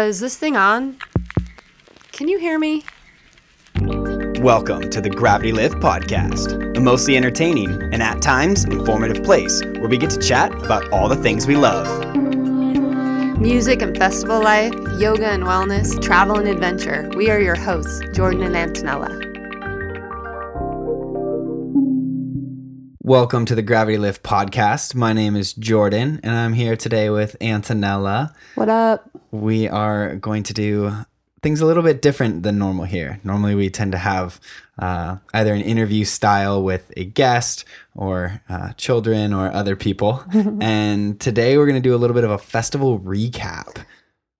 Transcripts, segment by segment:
Uh, is this thing on? Can you hear me? Welcome to the Gravity Lift Podcast, a mostly entertaining and at times informative place where we get to chat about all the things we love. Music and festival life, yoga and wellness, travel and adventure. We are your hosts, Jordan and Antonella. Welcome to the Gravity Lift Podcast. My name is Jordan, and I'm here today with Antonella. What up? We are going to do things a little bit different than normal here. Normally, we tend to have uh, either an interview style with a guest or uh, children or other people. and today, we're going to do a little bit of a festival recap.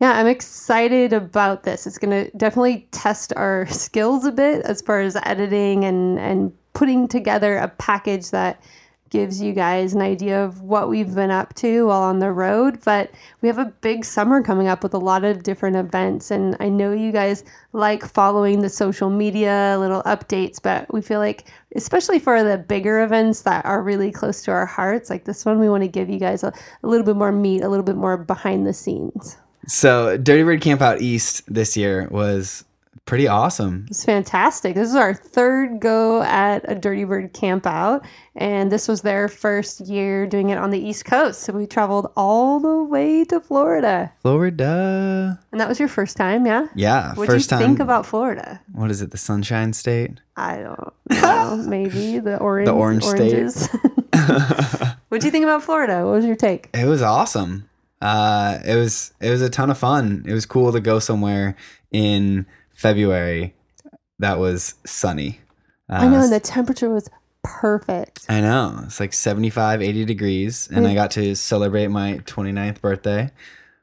Yeah, I'm excited about this. It's going to definitely test our skills a bit as far as editing and, and putting together a package that gives you guys an idea of what we've been up to while on the road. But we have a big summer coming up with a lot of different events. And I know you guys like following the social media, little updates, but we feel like, especially for the bigger events that are really close to our hearts, like this one, we want to give you guys a, a little bit more meat, a little bit more behind the scenes. So, Dirty Bird Camp Out East this year was pretty awesome. It's fantastic. This is our third go at a Dirty Bird camp out, and this was their first year doing it on the East Coast. So we traveled all the way to Florida. Florida. And that was your first time, yeah? Yeah, What do you time. think about Florida? what is it? The Sunshine State. I don't know. Maybe the orange. The orange state. oranges. what do you think about Florida? What was your take? It was awesome. Uh, it was it was a ton of fun. It was cool to go somewhere in February that was sunny. Uh, I know, and the temperature was perfect. I know. It's like 75, 80 degrees. And I got to celebrate my 29th birthday.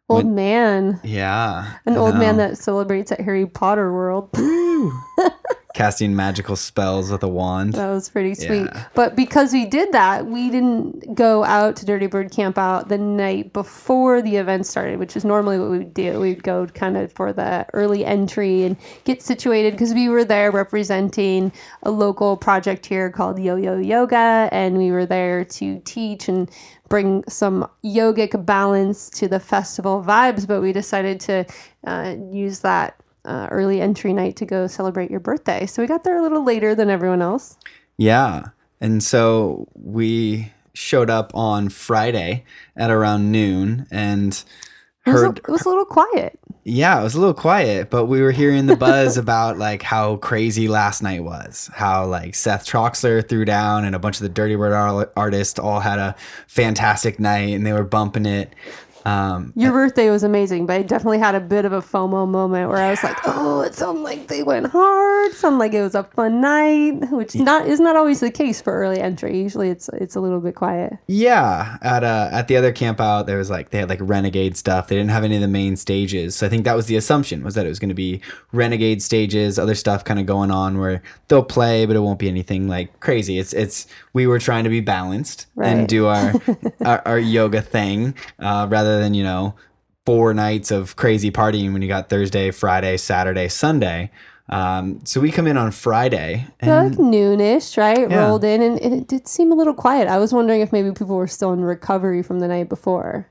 Old When- man. Yeah. An old man that celebrates at Harry Potter World. casting magical spells with a wand. That was pretty sweet. Yeah. But because we did that, we didn't go out to Dirty Bird Camp Out the night before the event started, which is normally what we would do. We'd go kind of for the early entry and get situated because we were there representing a local project here called Yo Yo Yoga, and we were there to teach and bring some yogic balance to the festival vibes. But we decided to uh, use that. Uh, early entry night to go celebrate your birthday. So we got there a little later than everyone else. Yeah. And so we showed up on Friday at around noon and It was, a, heard it was a little quiet. Yeah, it was a little quiet, but we were hearing the buzz about like how crazy last night was. How like Seth Troxler threw down and a bunch of the Dirty Bird artists all had a fantastic night and they were bumping it. Um, Your birthday was amazing, but I definitely had a bit of a FOMO moment where I was like, "Oh, it sounded like they went hard. Sounded like it was a fun night," which not is not always the case for early entry. Usually, it's it's a little bit quiet. yeah, at uh, at the other camp out, there was like they had like renegade stuff. They didn't have any of the main stages, so I think that was the assumption was that it was going to be renegade stages, other stuff kind of going on where they'll play, but it won't be anything like crazy. It's it's we were trying to be balanced and do our, our our yoga thing uh, rather than you know four nights of crazy partying when you got Thursday, Friday, Saturday, Sunday. Um, so we come in on Friday and like noonish, right? Yeah. Rolled in, and, and it did seem a little quiet. I was wondering if maybe people were still in recovery from the night before.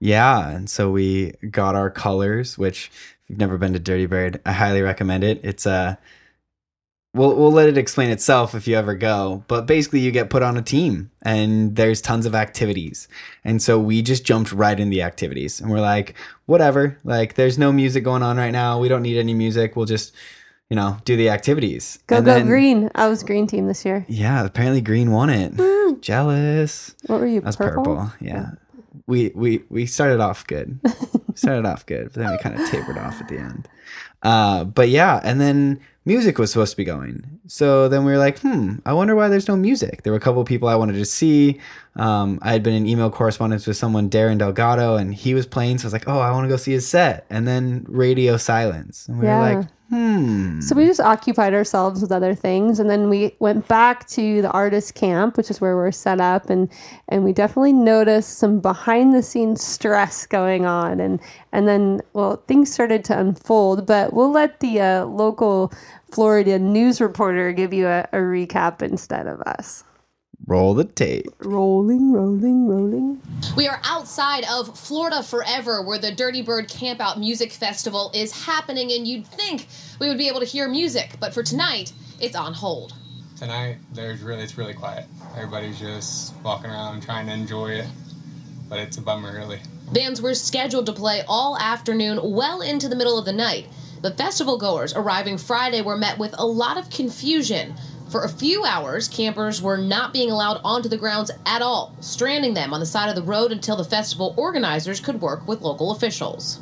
Yeah, and so we got our colors, which if you've never been to Dirty Bird, I highly recommend it. It's a we'll we'll let it explain itself if you ever go, but basically you get put on a team and there's tons of activities. And so we just jumped right in the activities and we're like, whatever, like there's no music going on right now. We don't need any music. We'll just, you know, do the activities. Go And go then- green! I was green team this year. Yeah, apparently green won it. Jealous. What were you? That's purple? purple. Yeah. We we we started off good. we started off good, but then we kind of tapered off at the end. Uh, but yeah, and then music was supposed to be going. So then we were like, hmm, I wonder why there's no music. There were a couple of people I wanted to see. Um, I had been in email correspondence with someone, Darren Delgado, and he was playing. So I was like, oh, I want to go see his set. And then radio silence. And we Yeah. were like, hmm. So we just occupied ourselves with other things, and then we went back to the artist camp, which is where we're set up, and and we definitely noticed some behind the scenes stress going on, and and then well things started to unfold. But we'll let the uh, local Florida news reporter give you a, a recap instead of us. Roll the tape. Rolling, rolling, rolling. We are outside of Florida Forever, where the Dirty Bird Campout Music Festival is happening, and you'd think we would be able to hear music, but for tonight, it's on hold. Tonight, there's really it's really quiet. Everybody's just walking around trying to enjoy it, but it's a bummer, really. Bands were scheduled to play all afternoon, well into the middle of the night. But festival goers arriving Friday were met with a lot of confusion. For a few hours, campers were not being allowed onto the grounds at all, stranding them on the side of the road until the festival organizers could work with local officials.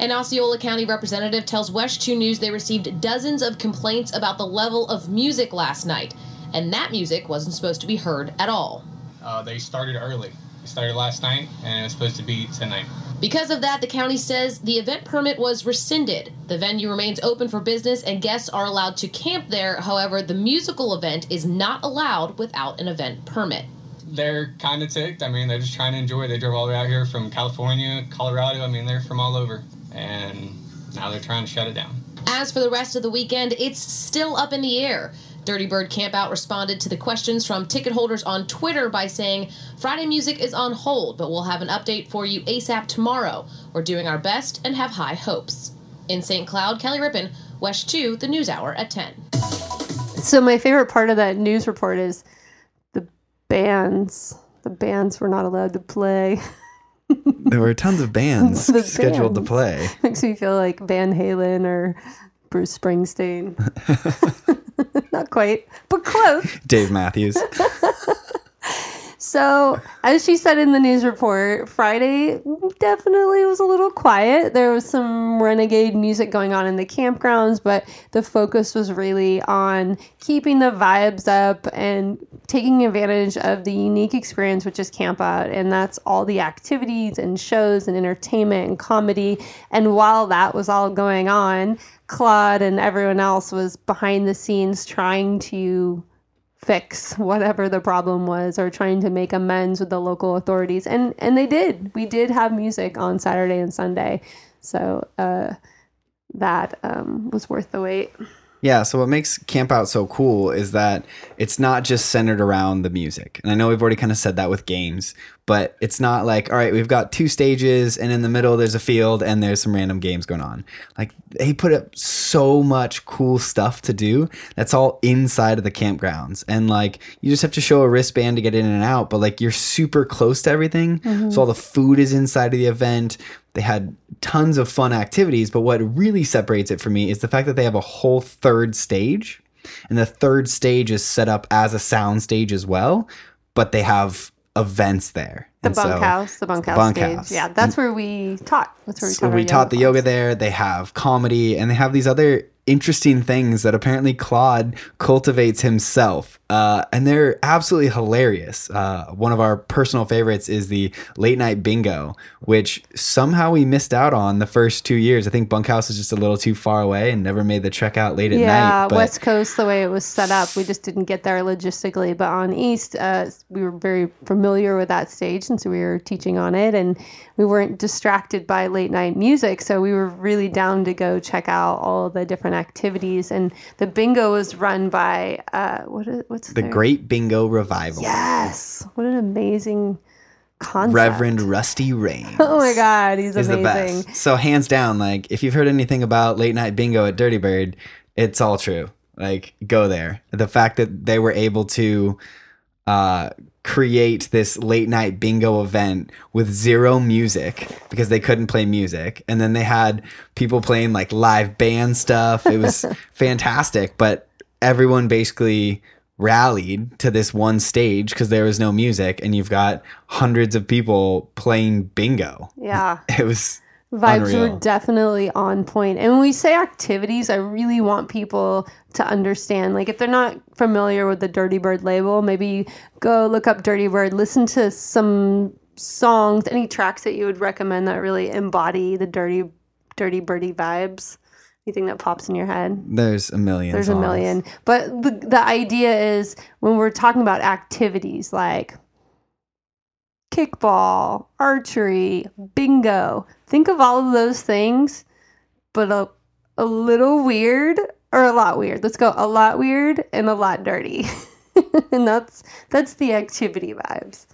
An Osceola County representative tells WESH 2 News they received dozens of complaints about the level of music last night, and that music wasn't supposed to be heard at all. Uh, they started early. They started last night, and it was supposed to be tonight. Because of that, the county says the event permit was rescinded. The venue remains open for business and guests are allowed to camp there. However, the musical event is not allowed without an event permit. They're kind of ticked. I mean, they're just trying to enjoy. They drove all the way out here from California, Colorado. I mean, they're from all over. And now they're trying to shut it down. As for the rest of the weekend, it's still up in the air. Dirty Bird Campout responded to the questions from ticket holders on Twitter by saying, Friday music is on hold, but we'll have an update for you ASAP tomorrow. We're doing our best and have high hopes. In St. Cloud, Kelly Rippin, WESH 2, the news hour at 10. So my favorite part of that news report is the bands. The bands were not allowed to play. There were tons of bands The scheduled to bands. play. Makes me feel like Van Halen or Bruce Springsteen. not quite, but close. Dave Matthews. So, as she said in the news report, Friday definitely was a little quiet. There was some renegade music going on in the campgrounds, but the focus was really on keeping the vibes up and taking advantage of the unique experience, which is Camp Out. And that's all the activities and shows and entertainment and comedy. And while that was all going on, Claude and everyone else was behind the scenes trying to fix whatever the problem was or trying to make amends with the local authorities. And and they did. We did have music on saturday and sunday. So uh that um was worth the wait. Yeah, so what makes Camp Out so cool is that it's not just centered around the music. And I know we've already kind of said that with games, but it's not like, all right, we've got two stages and in the middle there's a field and there's some random games going on. Like they put up so much cool stuff to do that's all inside of the campgrounds. And like you just have to show a wristband to get in and out, but like you're super close to everything. Mm-hmm. So all the food is inside of the event. They had tons of fun activities, but what really separates it for me is the fact that they have a whole third stage. And the third stage is set up as a sound stage as well, but they have events there. the And so- bunkhouse the bunkhouse bunkhouse. stage yeah that's where we taught that's where we so taught, we our taught the class. yoga there. They have comedy and they have these other interesting things that apparently Claude cultivates himself. Uh, and they're absolutely hilarious. Uh, one of our personal favorites is the late night bingo, which somehow we missed out on the first two years. I think Bunkhouse is just a little too far away and never made the trek out late at yeah night. But west coast the way it was set up we just didn't get there logistically but on east uh, we were very familiar with that stage since we were teaching on it and we weren't distracted by late night music so we were really down to go check out all the different activities and the bingo was run by uh, what is, what's the their- Great Bingo Revival. yes what an amazing concept Reverend Rusty Rain. oh my god he's the amazing best. So hands down, like if you've heard anything about late night bingo at Dirty Bird, it's all true. Like go there. The fact that they were able to uh, create this late night bingo event with zero music because they couldn't play music, and then they had people playing like live band stuff. It was fantastic, but everyone basically rallied to this one stage because there was no music and you've got hundreds of people playing bingo. Yeah. It was vibes Unreal. were definitely on point. And when we say activities i really want people to understand like if they're not familiar with the dirty bird label maybe go look up dirty bird listen to some songs any tracks that you would recommend that really embody the dirty dirty birdie vibes. Anything that pops in your head? There's a million there's a million. But the, the idea is when we're talking about activities like kickball archery bingo think of all of those things but a, a little weird or a lot weird let's go a lot weird and a lot dirty and that's that's the activity vibes.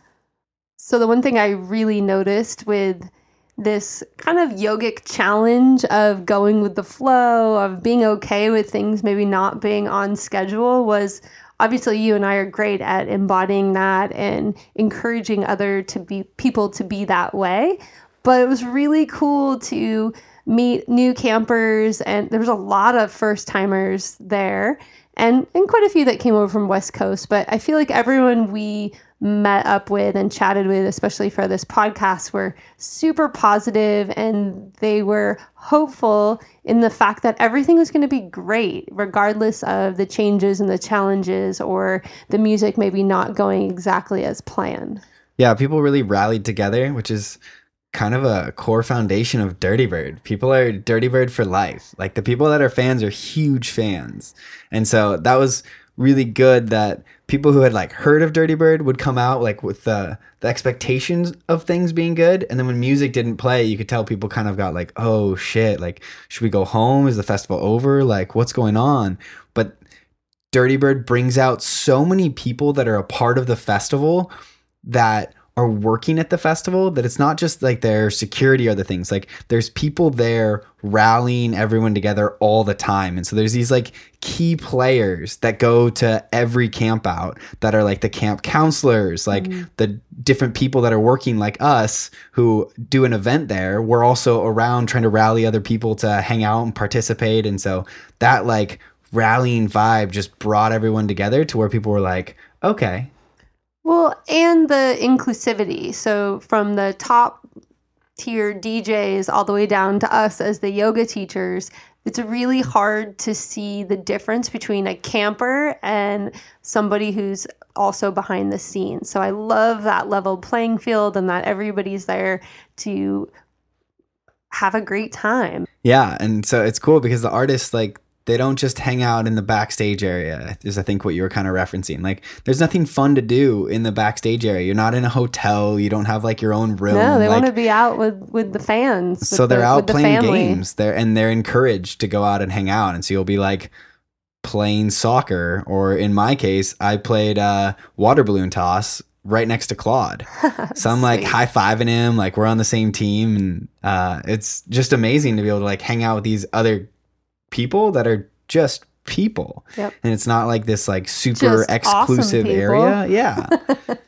So the one thing I really noticed with this kind of yogic challenge of going with the flow, of being okay with things maybe not being on schedule was obviously you and I are great at embodying that and encouraging other to be people to be that way. But it was really cool to meet new campers and there was a lot of first timers there and and quite a few that came over from West Coast, but I feel like everyone we met up with and chatted with, especially for this podcast, were super positive and they were hopeful in the fact that everything was going to be great, regardless of the changes and the challenges or the music maybe not going exactly as planned. Yeah, people really rallied together, which is kind of a core foundation of Dirty Bird. People are Dirty Bird for life. Like the people that are fans are huge fans. And so that was really good that people who had like heard of Dirty Bird would come out like with the the expectations of things being good and then when music didn't play you could tell people kind of got like oh shit like should we go home is the festival over like what's going on but Dirty Bird brings out so many people that are a part of the festival that are working at the festival that it's not just like their security or the things. Like there's people there rallying everyone together all the time. And so there's these like key players that go to every camp out that are like the camp counselors like mm-hmm. the different people that are working like us who do an event there. We're also around trying to rally other people to hang out and participate. And so that like rallying vibe just brought everyone together to where people were like okay well, and the inclusivity. So from the top tier DJs all the way down to us as the yoga teachers, it's really hard to see the difference between a camper and somebody who's also behind the scenes. So I love that level playing field and that everybody's there to have a great time. Yeah, and so it's cool because the artists like they don't just hang out in the backstage area is i think what you were kind of referencing. Like there's nothing fun to do in the backstage area. You're not in a hotel. You don't have like your own room. No they like, want to be out with with the fans with so they're the, out playing the games. They're and they're encouraged to go out and hang out. And so you'll be like playing soccer. Or in my case i played uh, water balloon toss right next to Claude. So I'm like high fiving him, like we're on the same team, and uh, it's just amazing to be able to like hang out with these other people that are just people. Yep. And it's not like this like super just exclusive awesome area. Yeah.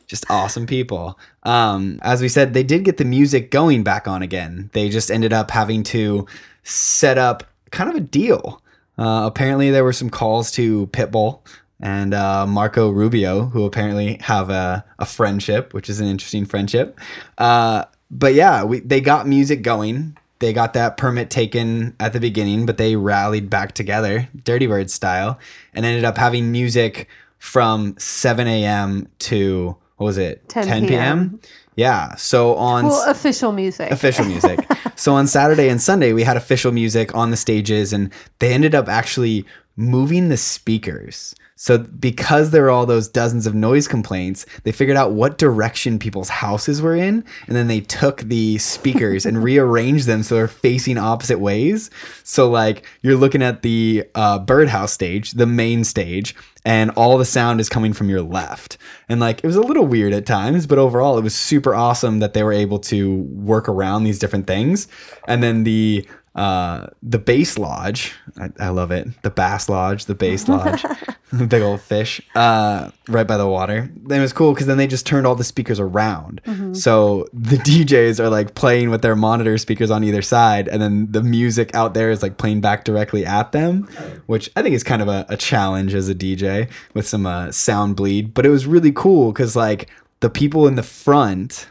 just awesome people. Um, as we said, they did get the music going back on again. They just ended up having to set up kind of a deal. Uh, apparently, there were some calls to Pitbull and uh, Marco Rubio, who apparently have a, a friendship, which is an interesting friendship. Uh, but yeah, we, they got music going they got that permit taken at the beginning, but they rallied back together, Dirty Bird style, and ended up having music from 7 a.m. to what was it 10, 10 p.m. yeah so on well official music official music so on saturday and sunday we had official music on the stages and they ended up actually moving the speakers so because there were all those dozens of noise complaints, they figured out what direction people's houses were in, and then they took the speakers and rearranged them so they're facing opposite ways. So like you're looking at the uh, birdhouse stage, the main stage, and all the sound is coming from your left. And like it was a little weird at times, but overall it was super awesome that they were able to work around these different things. And then the uh, the Bass Lodge. I, I, love it. The Bass Lodge, the Bass Lodge, big old fish, uh, right by the water. And it was cool because then they just turned all the speakers around. Mm-hmm. So the DJs are like playing with their monitor speakers on either side, and then the music out there is like playing back directly at them, which I think is kind of a, a challenge as a DJ with some uh, sound bleed. But it was really cool because like the people in the front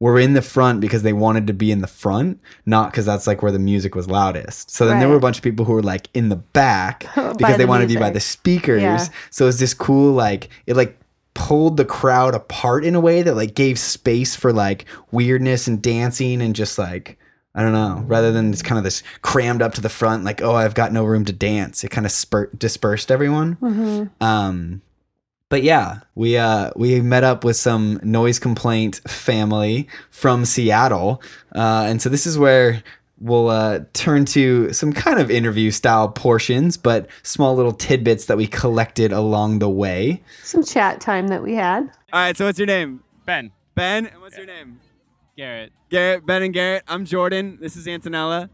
were in the front because they wanted to be in the front, not because that's like where the music was loudest. So then right. there were a bunch of people who were like in the back because they wanted music. to be by the speakers. Yeah. So it's this cool like it like pulled the crowd apart in a way that like gave space for like weirdness and dancing and just like I don't know, rather than this kind of this crammed up to the front, like, oh, I've got no room to dance. It kind of spurt dispersed everyone. Mm-hmm. Um, but yeah, we uh, we met up with some noise complaint family from Seattle, uh, and so this is where we'll uh, turn to some kind of interview style portions, but small little tidbits that we collected along the way. Some chat time that we had. All right, so what's your name? Ben. Ben. And what's your name? Garrett. Garrett. Ben and Garrett. I'm Jordan. This is Antonella.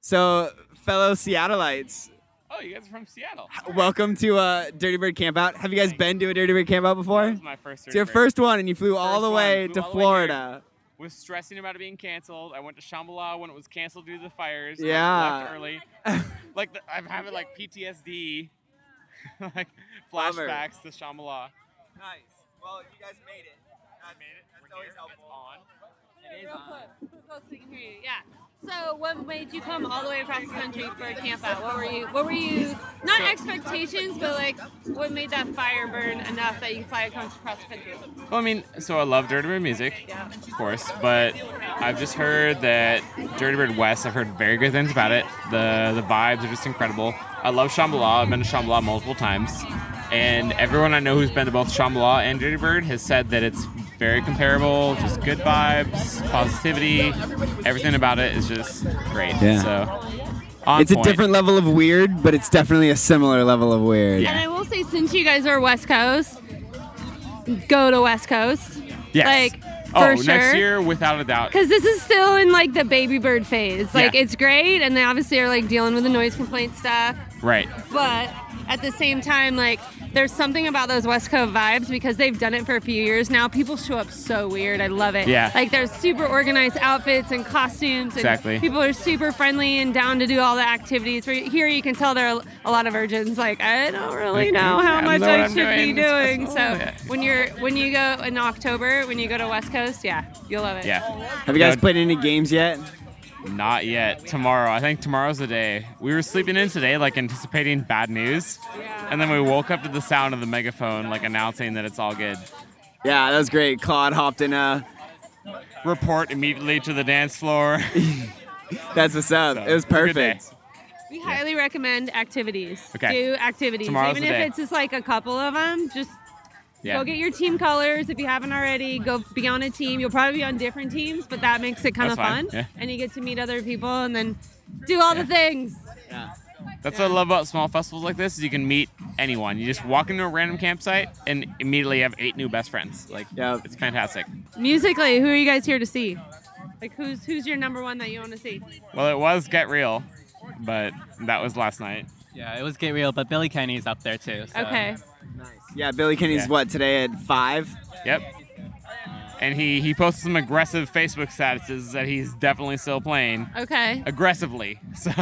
So, fellow Seattleites, Oh, you guys are from Seattle. welcome to uh, Dirty Bird Campout. Have you guys been to a Dirty Bird Campout before? That was my first. It's your first one, and you flew all First the way Flew to all the way here. Florida. Was stressing about it being canceled. I went to Shambhala when it was canceled due to the fires. Yeah. Left early. like the, I'm having like PTSD, like Bummer. flashbacks to Shambhala. Nice. Well, you guys made it. I made it. That's always helpful. on. It is on. Close. Close so we can hear you. Yeah. So, what made you come all the way across the country for a camp out? What were you? What were you? Not expectations, but like, what made that fire burn enough that you fly across across the country? Well, I mean, so I love Dirty Bird music, of course, but I've just heard that Dirty Bird West. I've heard very good things about it. The the vibes are just incredible. I love Shambhala. I've been to Shambhala multiple times, and everyone I know who's been to both Shambhala and Dirty Bird has said that it's very comparable. Just good vibes, positivity, everything about it is just great. Yeah. So. On It's a different level of weird, but it's definitely a similar level of weird. Yeah. And I will say, since you guys are West Coast, go to West Coast. Yes. Like, oh, for next year, without a doubt. Because this is still in like the baby bird phase. Like Yeah. it's great, and they obviously are like dealing with the noise complaint stuff. Right. But at the same time, like there's something about those West Coast vibes because they've done it for a few years now. People show up so weird. I love it. Yeah. Like there's super organized outfits and costumes. And Exactly. People are super friendly and down to do all the activities. Where Here you can tell there are a lot of virgins. Like I don't really Like, know how don't much know I I'm should be doing. doing. So oh, possible. when you're when you go in October, when you go to West Coast, yeah, you'll love it. Yeah. Have you guys played any games yet? Not yet. Tomorrow. I think tomorrow's the day. We were sleeping in today, like anticipating bad news. And then we woke up to the sound of the megaphone, like announcing that it's all good. Yeah, that was great. Claude hopped in. Uh, Report immediately to the dance floor. that's what's up. So, it was it's a good day. perfect. We highly recommend activities. Okay. Do activities. Tomorrow's Even the if day. it's just like a couple of them, just Yeah. go get your team colors if you haven't already. Go be on a team. You'll probably be on different teams, but that makes it kind of fun. yeah. And you get to meet other people and then do all the things. Yeah. That's what I love about small festivals like this is you can meet anyone. You just walk into a random campsite and immediately have eight new best friends. Like Yeah. it's fantastic. Musically, who are you guys here to see? Like who's who's your number one that you want to see? Well, it was Get Real, but that was last night. Yeah, it was Get Real, but Billy Kenny's up there too. so- Okay. Yeah, Billy Kenny's Yeah. what today at five? Yep. And he he posted some aggressive Facebook statuses that he's definitely still playing Okay. aggressively. So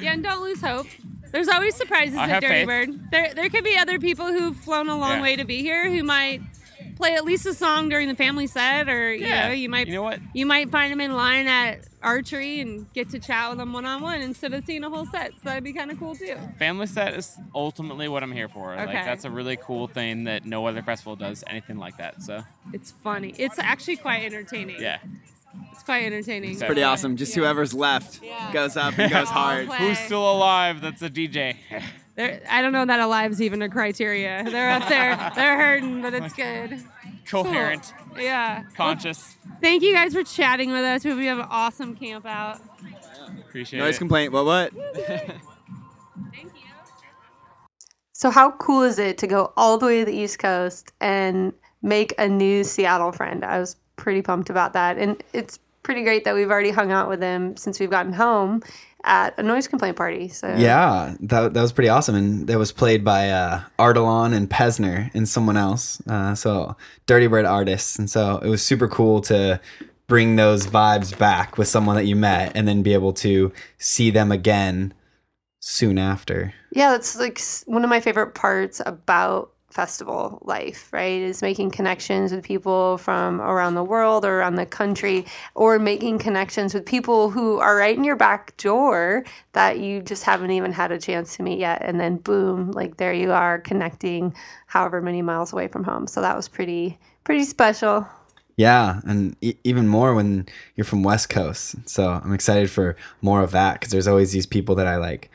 Yeah, and don't lose hope. There's always surprises I at Dirty faith. Bird. There, there could be other people who've flown a long Yeah. way to be here who might play at least a song during the family set, or you Yeah. know, you might You know what? you might find them in line at archery and get to chat with them one on one instead of seeing a whole set. So that'd be kind of cool too. family set is ultimately what I'm here for. Okay. Like that's a really cool thing that no other festival does anything like that. So It's funny. It's actually quite entertaining. yeah. it's quite entertaining. It's Pretty awesome. Just whoever's left Yeah. goes up and goes hard. Who's still alive? That's a DJ. They're, I don't know that alive's even a criteria. They're up there. They're hurting, but it's good. Coherent, Cool. Yeah. conscious. Thank you guys for chatting with us. We hope you have an awesome camp out. Appreciate it. Noise it. complaint. What? What? Thank you. So, how cool is it to go all the way to the East Coast and make a new Seattle friend? I was pretty pumped about that. And it's pretty great that we've already hung out with him since we've gotten home at a noise complaint party. So, Yeah, that, that was pretty awesome. And that was played by uh, Ardalan and Pezner and someone else. Uh, so, Dirty Bird artists. And so it was super cool to bring those vibes back with someone that you met and then be able to see them again soon after. Yeah, that's like one of my favorite parts about festival life, right? Is making connections with people from around the world or around the country, or making connections with people who are right in your back door that you just haven't even had a chance to meet yet. And then boom, like there you are connecting however many miles away from home. So that was pretty, pretty special. Yeah, and e- even more when you're from West Coast. So I'm excited for more of that because there's always these people that I like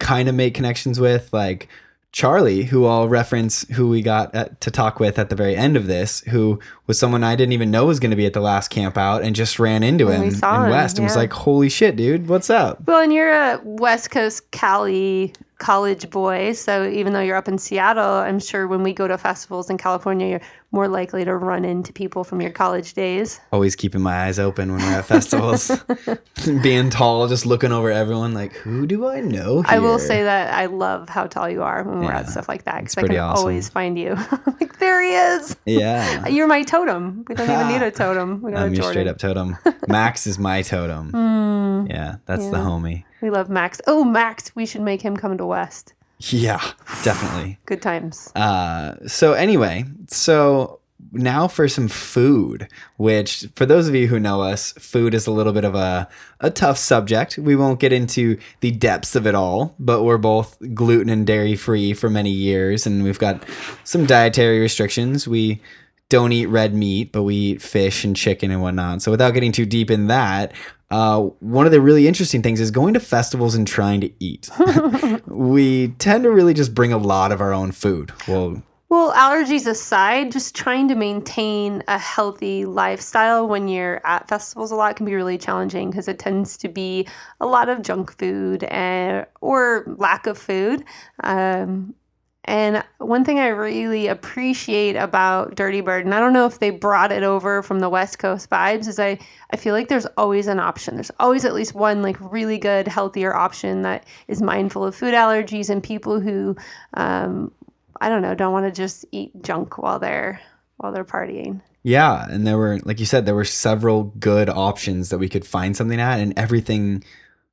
kind of make connections with, like Charlie, who I'll reference, who we got at, to talk with at the very end of this, who was someone I didn't even know was going to be at the last camp out, and just ran into him in him, West and was like, "Holy shit, dude, what's up?" Well, and you're a West Coast Cali college boy, so even though you're up in Seattle, I'm sure when we go to festivals in California, you're more likely to run into people from your college days. Always keeping my eyes open when we're at festivals, being tall, just looking over everyone, like, "Who do I know?" Here? I will say that I love how tall you are when we're at stuff like that because I can awesome. always find you. like there he is. yeah. You're my totem. We don't even need a totem. We got I'm a your straight up totem. Max is my totem. Hmm. yeah, that's the homie. We love Max. Oh, Max, we should make him come to West. Yeah, definitely. Good times. Uh, so anyway, so now for some food, which for those of you who know us, food is a little bit of a, a tough subject. We won't get into the depths of it all, but we're both gluten and dairy free for many years, and we've got some dietary restrictions. We don't eat red meat, but we eat fish and chicken and whatnot. So without getting too deep in that, uh, one of the really interesting things is going to festivals and trying to eat. we tend to really just bring a lot of our own food. Well, Well, allergies aside, just trying to maintain a healthy lifestyle when you're at festivals a lot can be really challenging because it tends to be a lot of junk food and, or lack of food. Um, and one thing I really appreciate about Dirty Bird, and I don't know if they brought it over from the West Coast vibes, is I, I feel like there's always an option. There's always at least one like really good, healthier option that is mindful of food allergies and people who um, I don't know, don't want to just eat junk while they're while they're partying. Yeah, and there were, like you said, there were several good options that we could find something at, and everything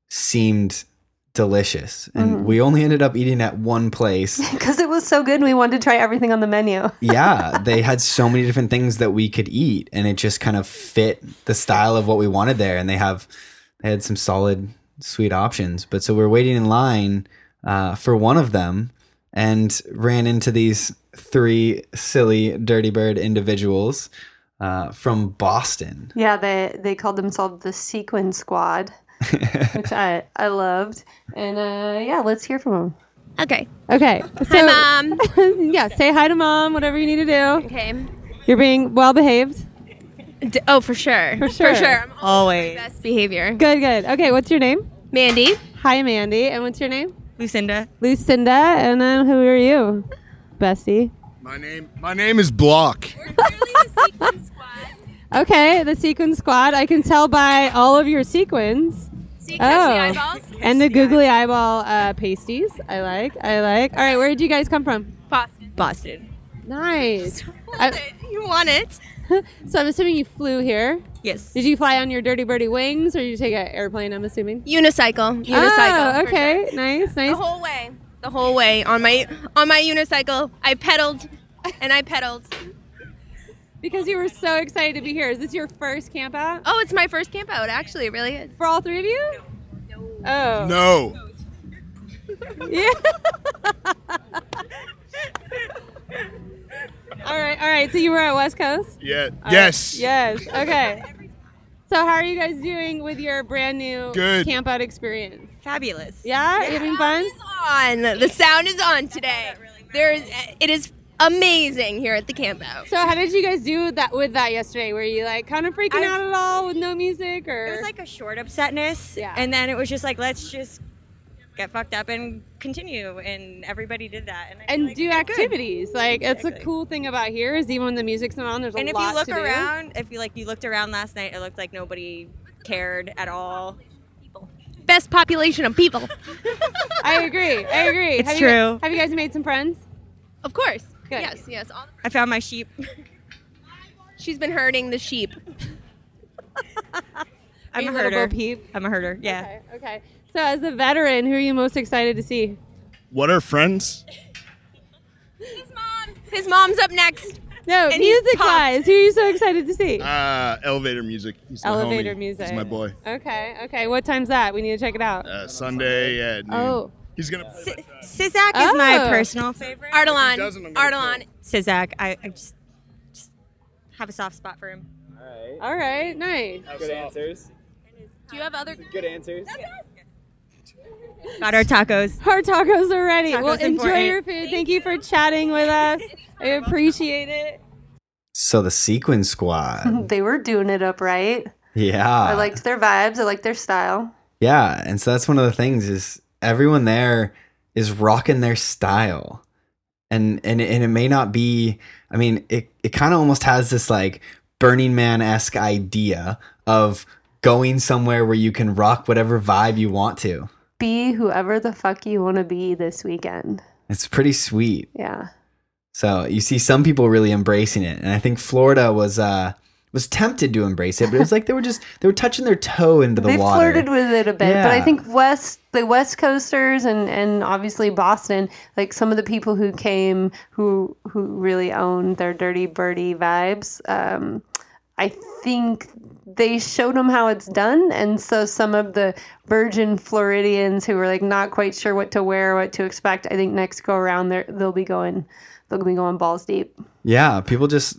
seemed delicious. And we only ended up eating at one place. Because it was so good, we wanted to try everything on the menu. yeah, they had so many different things that we could eat, and it just kind of fit the style of what we wanted there. And they have, they had some solid, sweet options. But so we're waiting in line uh, for one of them, and ran into these three silly Dirty Bird individuals uh, from Boston. Yeah, they they called themselves the Sequin Squad, which I I loved. And uh, yeah, let's hear from them. Okay. Okay. So, Hi, mom. yeah, say hi to mom, whatever you need to do. Okay. You're being well behaved. D- oh, for sure. For sure. For sure. I'm Always. best behavior. Good, good. Okay, what's your name? Mandy. Hi, Mandy. And what's your name? Lucinda. Lucinda. And then who are you? Bessie. My name my name is Block. Okay, the sequin squad. I can tell by all of your sequins. See, Oh. the eyeballs? And the googly eyeball uh, pasties. I like. I like. All right, where did you guys come from? Boston. Boston. Nice. I- You want it? so I'm assuming you flew here. Yes. Did you fly on your Dirty Birdie wings, or did you take an airplane? I'm assuming. Unicycle. Unicycle. Oh, okay. sure. Nice, The whole way. The whole way on my on my unicycle. I pedaled and I pedaled. Because you were so excited to be here. Is this your first camp out? Oh, it's my first camp out. Actually, it really is. For all three of you? No. Oh. No. Yeah. all right, all right. So you were at West Coast? Yeah. All yes. right. Yes. Okay. So how are you guys doing with your brand new Good. camp out experience? Fabulous. Yeah, you having fun? On the sound is on today. There is it is amazing here at the camp out. So how did you guys do that with that yesterday? Were you like kind of freaking I've- out at all with no music or It was like a short upsetness. Yeah. And then it was just like, let's just get fucked up and continue. And everybody did that. And, I and like do we did good. activities. Like it's a cool thing about here is even when the music's not on, there's a lot And if lot you look to do. around, if you like, you looked around last night, it looked like nobody cared at all. Best population of people. I agree. I agree. It's have You, true. have you guys made some friends? Of course. Good. Yes, yes. All I found my sheep. She's been herding the sheep. I'm a a herder. Peep? I'm a herder. Yeah. Okay. Okay. So as a veteran, who are you most excited to see? What are friends? His mom. His mom's up next. No, And music wise, who are you so excited to see? Uh, elevator music. He's Elevator homie. music. He's my boy. Okay. Okay. What time's that? We need to check it out. Uh, Sunday at noon. Oh. He's gonna play like that. Sizak is my Oh. personal favorite. Ardalan. doesn't, I'm gonna Ardalan. Sizak, I, I just, just have a soft spot for him. All right. Alright, nice. Good answers. Do you have other? Good answers. Got our tacos. Our tacos are ready. Tacos well, enjoy important. your food. Thank you for chatting with us. I appreciate it. So the Sequin Squad. they were doing it up right. Yeah. I liked their vibes. I liked their style. Yeah, and so that's one of the things is everyone there is rocking their style. And and and it may not be I mean, it it kind of almost has this like Burning Man-esque idea of going somewhere where you can rock whatever vibe you want to. Be whoever the fuck you want to be this weekend. It's pretty sweet. Yeah. So you see some people really embracing it, and I think Florida was uh was tempted to embrace it, but it was like they were just they were touching their toe into the they water. flirted with it a bit, but I think West, the West Coasters, and and obviously Boston, like some of the people who came who who really owned their dirty birdie vibes. Um, I think they showed them how it's done, and so some of the virgin Floridians who were like not quite sure what to wear, what to expect. I think next go around, they they'll be going, they'll be going balls deep. Yeah, people just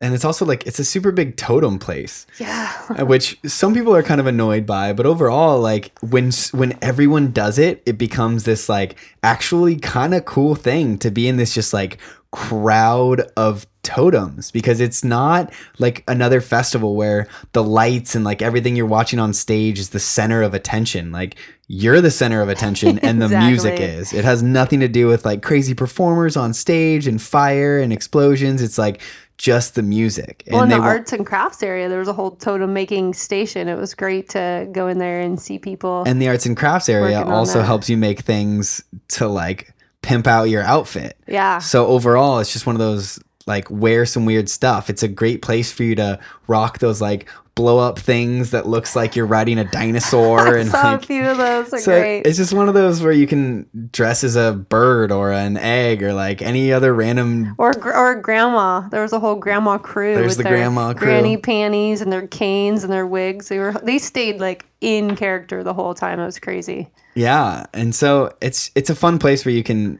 and it's also like it's a super big totem place. Yeah. uh, which some people are kind of annoyed by but overall like when when everyone does it it becomes this like actually kind of cool thing to be in this just like crowd of totems because it's not like another festival where the lights and like everything you're watching on stage is the center of attention like you're the center of attention and the music is it has nothing to do with like crazy performers on stage and fire and explosions it's like just the music Well, in the wa- arts and crafts area, there was a whole totem making station. It was great to go in there and see people. and the arts and crafts area also helps you make things to like pimp out your outfit. Yeah. So overall, it's just one of those like wear some weird stuff. It's a great place for you to rock those like blow up things that looks like you're riding a dinosaur and saw like a few of those. Are so great. it's just one of those where you can dress as a bird or an egg or like any other random Or or grandma. There was a whole grandma crew. There's with the grandma crew. Granny panties and their canes and their wigs. They were they stayed like in character the whole time. It was crazy. yeah. And so it's it's a fun place where you can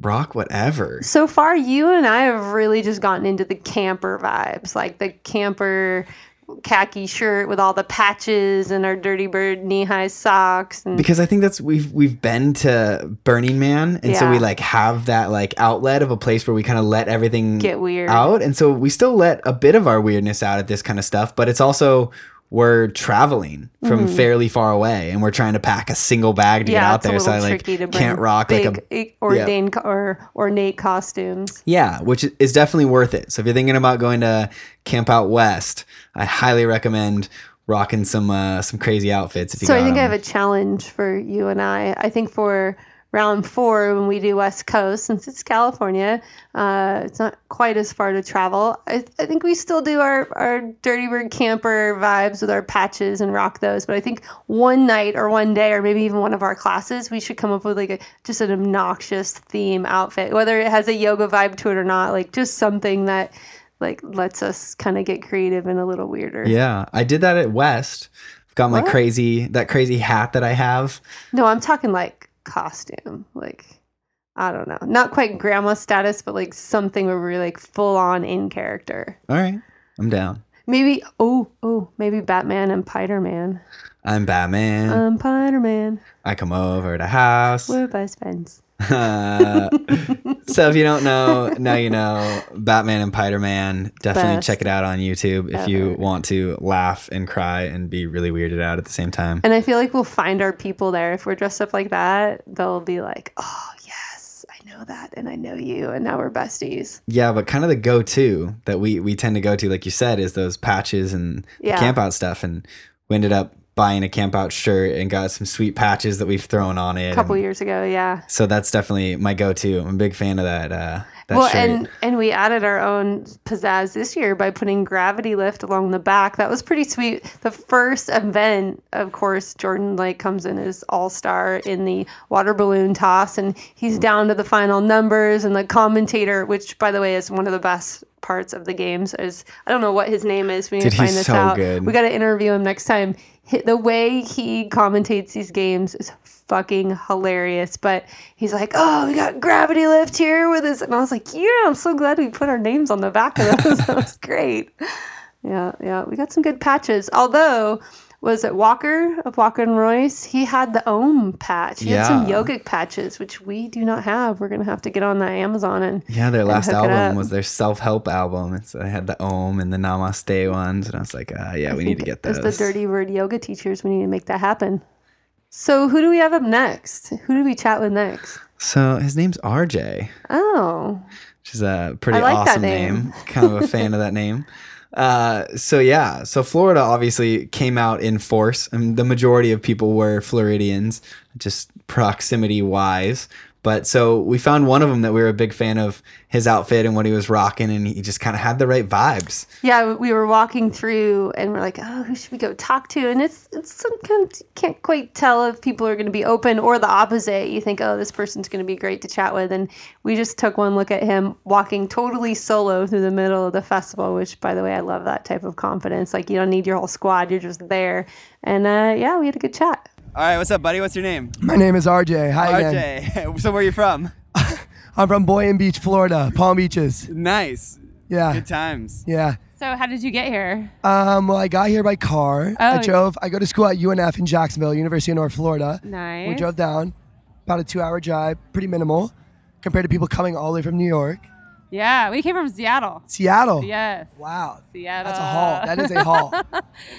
rock whatever. So far, you and I have really just gotten into the camper vibes, like the camper khaki shirt with all the patches and our dirty bird knee high socks and because I think that's we've we've been to Burning Man, and so we like have that like outlet of a place where we kind of let everything Get weird. out, and so we still let a bit of our weirdness out at this kind of stuff, but it's also we're traveling from Mhm. fairly far away, and we're trying to pack a single bag to get out there, so I like tricky to bring can't rock big, like a ordained co- or ornate costumes. yeah, which is definitely worth it. So if you're thinking about going to Camp Out West, I highly recommend rocking some uh, some crazy outfits. If you So I think i have a challenge for you and I. I think for round four, when we do West Coast, since it's California, uh, it's not quite as far to travel. I, I think we still do our, our Dirty Bird camper vibes with our patches and rock those. But I think one night or one day, or maybe even one of our classes, we should come up with like a just an obnoxious theme outfit, whether it has a yoga vibe to it or not. Like just something that like lets us kind of get creative and a little weirder. Yeah, I did that at West. I've got my What? crazy that crazy hat that I have. No, I'm talking like costume. Like I don't know. Not quite grandma status, but like something where we're like full on in character. All right, I'm down. Maybe oh oh maybe Batman and Spider Man. I'm Batman. Um Spider Man. I come over to house. We're best friends. Uh, so if you don't know, now you know. Batman and Spider Man. Definitely Best check it out on YouTube if you want to laugh and cry and be really weirded out at the same time. And I feel like we'll find our people there. If we're dressed up like that, they'll be like, Oh yes, I know that and I know you and now we're besties. Yeah, but kind of the go-to that we we tend to go to, like you said, is those patches and the Yeah. camp out stuff. And we ended up buying a camp out shirt and got some sweet patches that we've thrown on it. A couple and years ago, yeah. so that's definitely my go-to. I'm a big fan of that. Uh, that well, shirt. and and we added our own pizzazz this year by putting gravity lift along the back. That was pretty sweet. The first event, of course, Jordan like comes in as all star in the water balloon toss, and he's down to the final numbers. And the commentator, which by the way is one of the best parts of the games, is I don't know what his name is. We need Dude, to find he's this so out. good. We got to interview him next time. The way he commentates these games is fucking hilarious. But he's like, "Oh, we got gravity lift here with us," and I was like, "Yeah, I'm so glad we put our names on the back of those. that was great." Yeah, yeah, we got some good patches. Although was it Walker of Walker and Royce? He had the Ohm patch. He had some Yeah. yogic patches, which we do not have. We're gonna have to get on the Amazon and Yeah, their last album was their self-help album. It's they had the Om and the Namaste ones, and I was like, uh, yeah, I we need to get those. As the Dirty Bird yoga teachers, we need to make that happen. So who do we have up next? Who do we chat with next? So his name's RJ, Oh, which is a pretty like awesome name. name. kind of a fan of that name. Uh, so yeah, so Florida obviously came out in force, and the majority of people were Floridians, just proximity wise. But so we found one of them that we were a big fan of his outfit and what he was rocking, and he just kind of had the right vibes. yeah. We were walking through, and we're like, "Oh, who should we go talk to?" And it's it's some kind of can't quite tell if people are going to be open or the opposite. You think, "Oh, this person's going to be great to chat with," and we just took one look at him walking totally solo through the middle of the festival. Which, by the way, I love that type of confidence. Like you don't need your whole squad; you're just there. And uh, yeah, we had a good chat. All right, what's up, buddy? What's your name? My name is RJ. Hi again. RJ. so where are you from? I'm from Boynton Beach, Florida, Palm Beaches. Nice. Yeah. Good times. Yeah. So how did you get here? Um, well, I got here by car. I Oh. drove. I go to school at UNF in Jacksonville, University of North Florida. Nice. We drove down, about a two-hour drive, pretty minimal, compared to people coming all the way from New York. Yeah, we came from Seattle. Seattle. Yes. Wow. Seattle. That's a haul. That is a haul.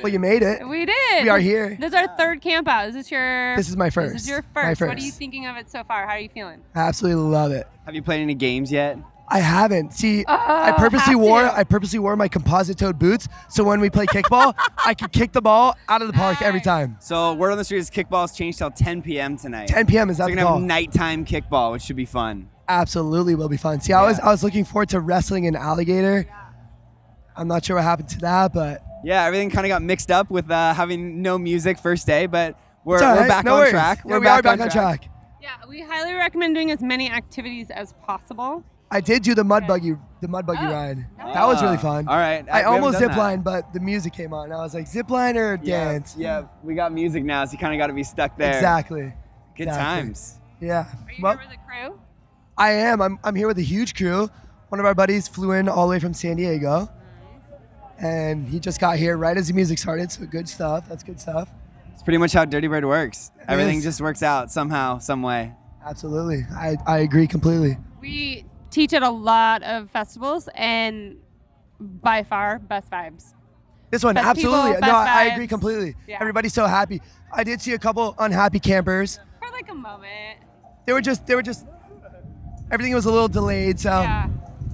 well, you made it. We did. We are here. This is our third camp out. Is this your? This is my first. This is your My first. What are you thinking of it so far? How are you feeling? I absolutely love it. Have you played any games yet? I haven't. See, oh, I Oh, purposely wore to. I purposely wore my composite toed boots so when we play kickball, I could kick the ball out of the park every time. So word on the street is kickball's changed till 10 p.m. tonight. 10 p.m. is so that we're the gonna call? have nighttime kickball, which should be fun. Absolutely will be fun. See, I was I was looking forward to wrestling an alligator. I'm not sure what happened to that, but Yeah, everything kind of got mixed up with uh, having no music first day, but we're, It's all we're back no on worries. track. We're we back, back on track. Yeah, we highly recommend doing as many activities as possible. I did do the mud buggy the mud buggy ride. That was really fun. all right. I- I almost done zip that. lined, but the music came on. I was like, zip line or Yeah, dance? Yeah, we got music now, so you kind of got to be stuck there. Exactly. Good Exactly. times. Yeah. Are you Well, here with the crew? I am. I'm, I'm here with a huge crew. One of our buddies flew in all the way from San Diego. And he just got here right as the music started. So good stuff. That's good stuff. It's pretty much how Dirty Bird works. Everything is. just works out somehow, some way. Absolutely. I, I agree completely. We teach at a lot of festivals, and by far, best vibes. This one, Best absolutely. best no, I agree completely. Yeah. Everybody's so happy. I did see a couple unhappy campers. For like a moment. They were just, they were just, everything was a little delayed. So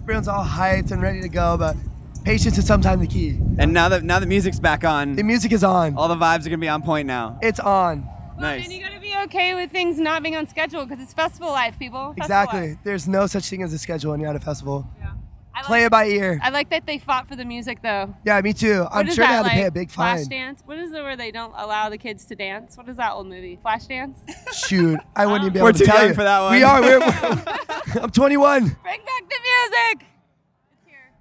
everyone's all hyped and ready to go. But patience is sometimes the key. And now that now the music's back on, The music is on. all the vibes are gonna be on point now. It's on. Nice. And you gotta be okay with things not being on schedule because it's festival life, people. Festival Exactly. life. There's no such thing as a schedule when you're at a festival. I Play it by ear. I like that they fought for the music though. Yeah, me too. What I'm is sure they that, had to pay a big fine. Flashdance. What is it where they don't allow the kids to dance? What is that old movie? Flashdance. Shoot, I wouldn't even be We're able to too tell young you. for that one. We are. We're, we're- I'm 21. Bring back the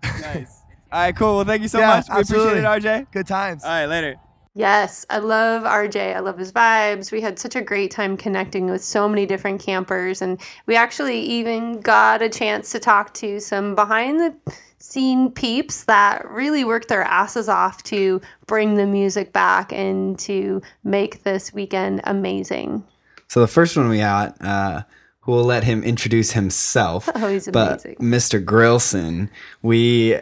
music. nice. All right, cool. Well, thank you so Yeah, much. We absolutely. appreciate it, RJ. Good times. All right, later. Yes, I love RJ. I love his vibes. We had such a great time connecting with so many different campers. And we actually even got a chance to talk to some behind the scene peeps that really worked their asses off to bring the music back and to make this weekend amazing. So the first one we got, uh, who will let him introduce himself. Oh, he's but. Mr. Grillson, we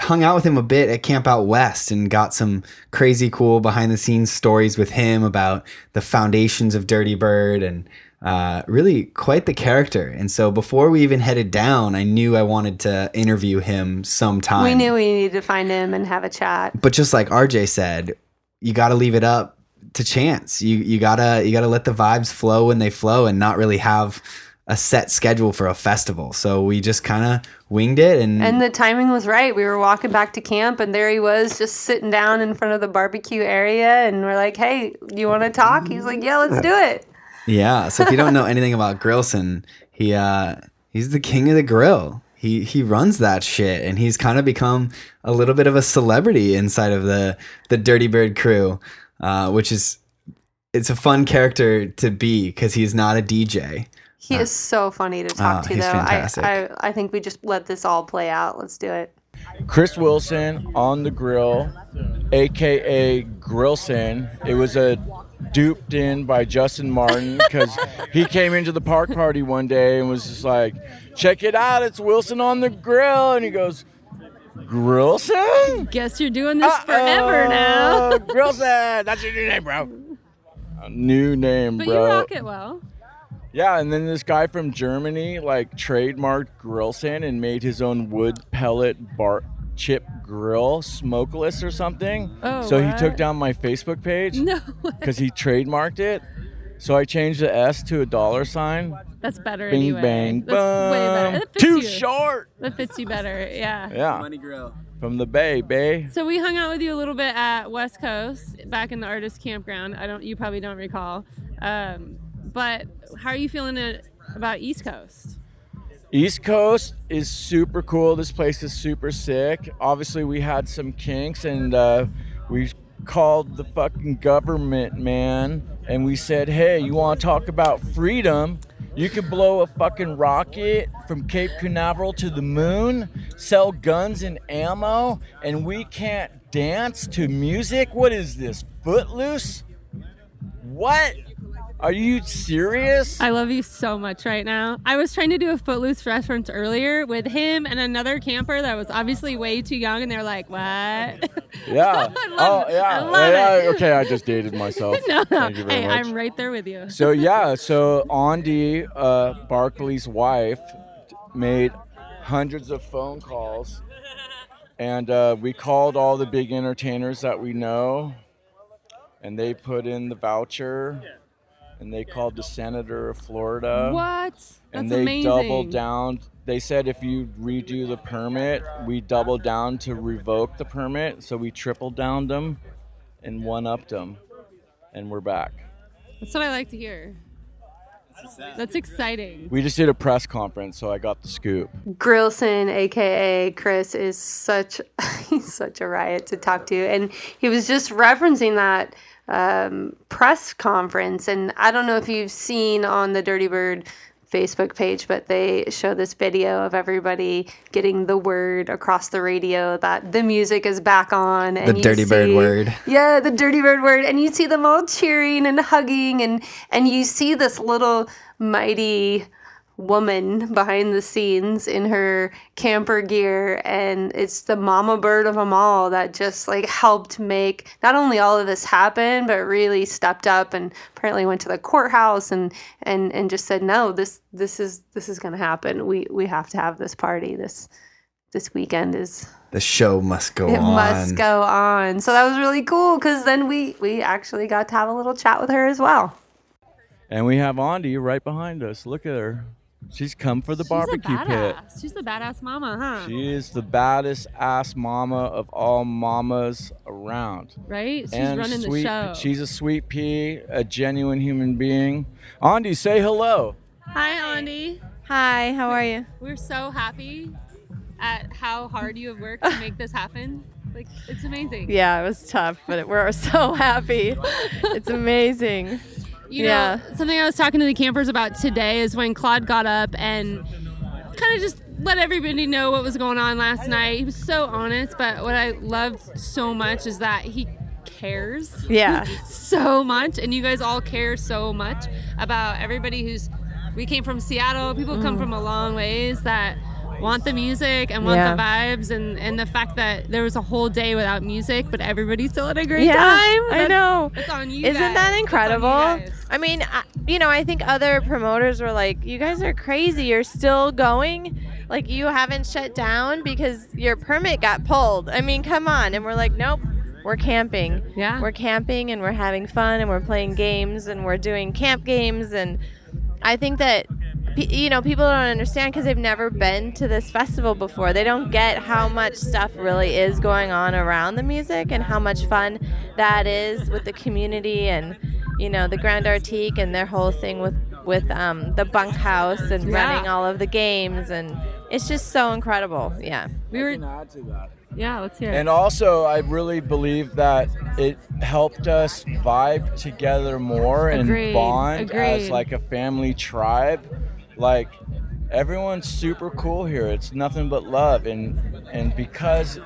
hung out with him a bit at Camp Out West and got some crazy cool behind the scenes stories with him about the foundations of Dirty Bird and uh, really quite the character. And so before we even headed down, I knew I wanted to interview him sometime. We knew we needed to find him and have a chat. But just like RJ said, you got to leave it up to chance. You you gotta you gotta let the vibes flow when they flow, and not really have a set schedule for a festival. So we just kind of winged it, and, And the timing was right. We were walking back to camp, and there he was, just sitting down in front of the barbecue area. And we're like, "Hey, you want to talk?" He's like, "Yeah, let's do it." yeah. So if you don't know anything about Grillson, he uh he's the king of the grill. He he runs that shit, and he's kind of become a little bit of a celebrity inside of the the Dirty Bird crew, uh, which is it's a fun character to be because he's not a DJ. He is so funny to talk Oh, to, he's though. fantastic. I, I I think we just let this all play out. Let's do it. Chris Wilson on the grill, aka Grillson. It was a duped in by Justin Martin because he came into the park party one day and was just like, "Check it out, it's Wilson on the grill," and he goes, "Grillson." Guess you're doing this forever now. Grillson, that's your new name, bro. A new name, But bro. you rock it well. Yeah, and then this guy from Germany like trademarked Grillson and made his own wood pellet bar chip grill, smokeless or something. Oh, so he took down my Facebook page. No Because he trademarked it. So I changed the S to a dollar sign. That's better Bing, anyway. bang, That's way better. That fits Too you. short. That fits you better. Yeah. Yeah. Money Grill. From the Bay, Bay. So we hung out with you a little bit at West Coast, back in the artist campground. I don't, you probably don't recall. Um, but how are you feeling about East Coast? East Coast is super cool. This place is super sick. Obviously, we had some kinks and uh, we called the fucking government, man, and we said, hey, you want to talk about freedom? You could blow a fucking rocket from Cape Canaveral to the moon, sell guns and ammo, and we can't dance to music? What is this? Footloose? What? Are you serious? I love you so much right now. I was trying to do a Footloose reference earlier with him and another camper that was obviously way too young, and they're like, "What?" Yeah. oh, yeah. I love yeah, it. Okay, I just dated myself. no, no. Thank you very Hey, much. I'm right there with you. So yeah, so Andy, uh, Barclay's wife, made hundreds of phone calls, and uh, we called all the big entertainers that we know, and they put in the voucher, and they called the senator of Florida. What? That's And they amazing. doubled down. They said if you redo the permit, we doubled down to revoke the permit. So we tripled down them and one upped them, and we're back. That's what I like to hear. That's exciting. We just did a press conference, so I got the scoop. Grillson, aka Chris, is such he's such a riot to talk to, and he was just referencing that um, press conference. And I don't know if you've seen on the Dirty Bird Facebook page, but they show this video of everybody getting the word across the radio that the music is back on. And The Dirty Bird word. yeah, the dirty bird word, and you see them all cheering and hugging, and and you see this little mighty woman behind the scenes in her camper gear, and it's the mama bird of them all that just like helped make not only all of this happen, but really stepped up and apparently went to the courthouse and and and just said no, this this is this is gonna happen. We we have to have this party. This this weekend is The show must go it on. must go on. So that was really cool because then we we actually got to have a little chat with her as well. And we have Andy right behind us. Look at her. She's come for the She's barbecue pit. She's the badass mama, huh? She is the baddest ass mama of all mamas around. right? She's and running sweet, the show. She's a sweet pea, a genuine human being. Andy, say hello. Hi, Andy. Hi, how are you? We're so happy at how hard you have worked to make this happen. Like, it's amazing. Yeah, it was tough, but we're so happy. It's amazing. You know, yeah. something I was talking to the campers about today is when Claude got up and kind of just let everybody know what was going on last night. He was so honest, but what I loved so much is that he cares. Yeah. so much. And you guys all care so much about everybody who's. We came from Seattle. People come Mm. from a long ways that want the music and want Yeah. the vibes and, and the fact that there was a whole day without music, but everybody still had a great yeah, time. I know. It's on you Isn't guys. that It's on you incredible? I mean, I, you know, I think other promoters were like, "You guys are crazy. You're still going. Like you haven't shut down because your permit got pulled. I mean, come on." And we're like, "Nope." We're camping. Yeah. We're camping and we're having fun and we're playing games and we're doing camp games and I think that you know people don't understand because they've never been to this festival before. They don't get how much stuff really is going on around the music and how much fun that is with the community and you know the Grand Artique and their whole thing with with um, the bunkhouse and Yeah. running all of the games and it's just so incredible. Yeah. We were. to that. Yeah, let's hear it. And also, I really believe that it helped us vibe together more and Agreed, bond as like a family tribe. Like everyone's super cool here. It's nothing but love, and and because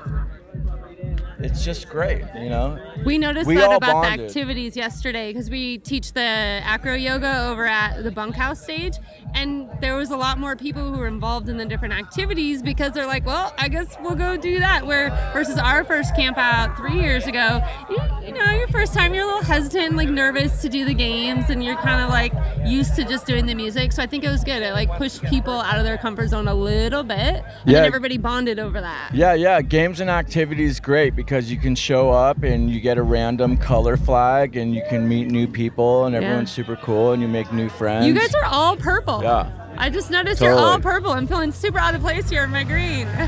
it's just great, you know. We noticed We that about the activities yesterday because we teach the acro yoga over at the bunkhouse stage, and there was a lot more people who were involved in the different activities because they're like, well, I guess we'll go do that. Where versus our first camp out three years ago, you, you know, your first time you're a little hesitant, like nervous to do the games, and you're kind of like used to just doing the music. So I think it was good. It like pushed people out of their comfort zone a little bit, and Yeah. everybody bonded over that. Yeah, yeah. Games and activities great because you can show up and you get a random color flag and you can meet new people and Yeah. everyone's super cool and you make new friends. You guys are all purple. Yeah. I just noticed you're all purple. I'm feeling super out of place here in my green.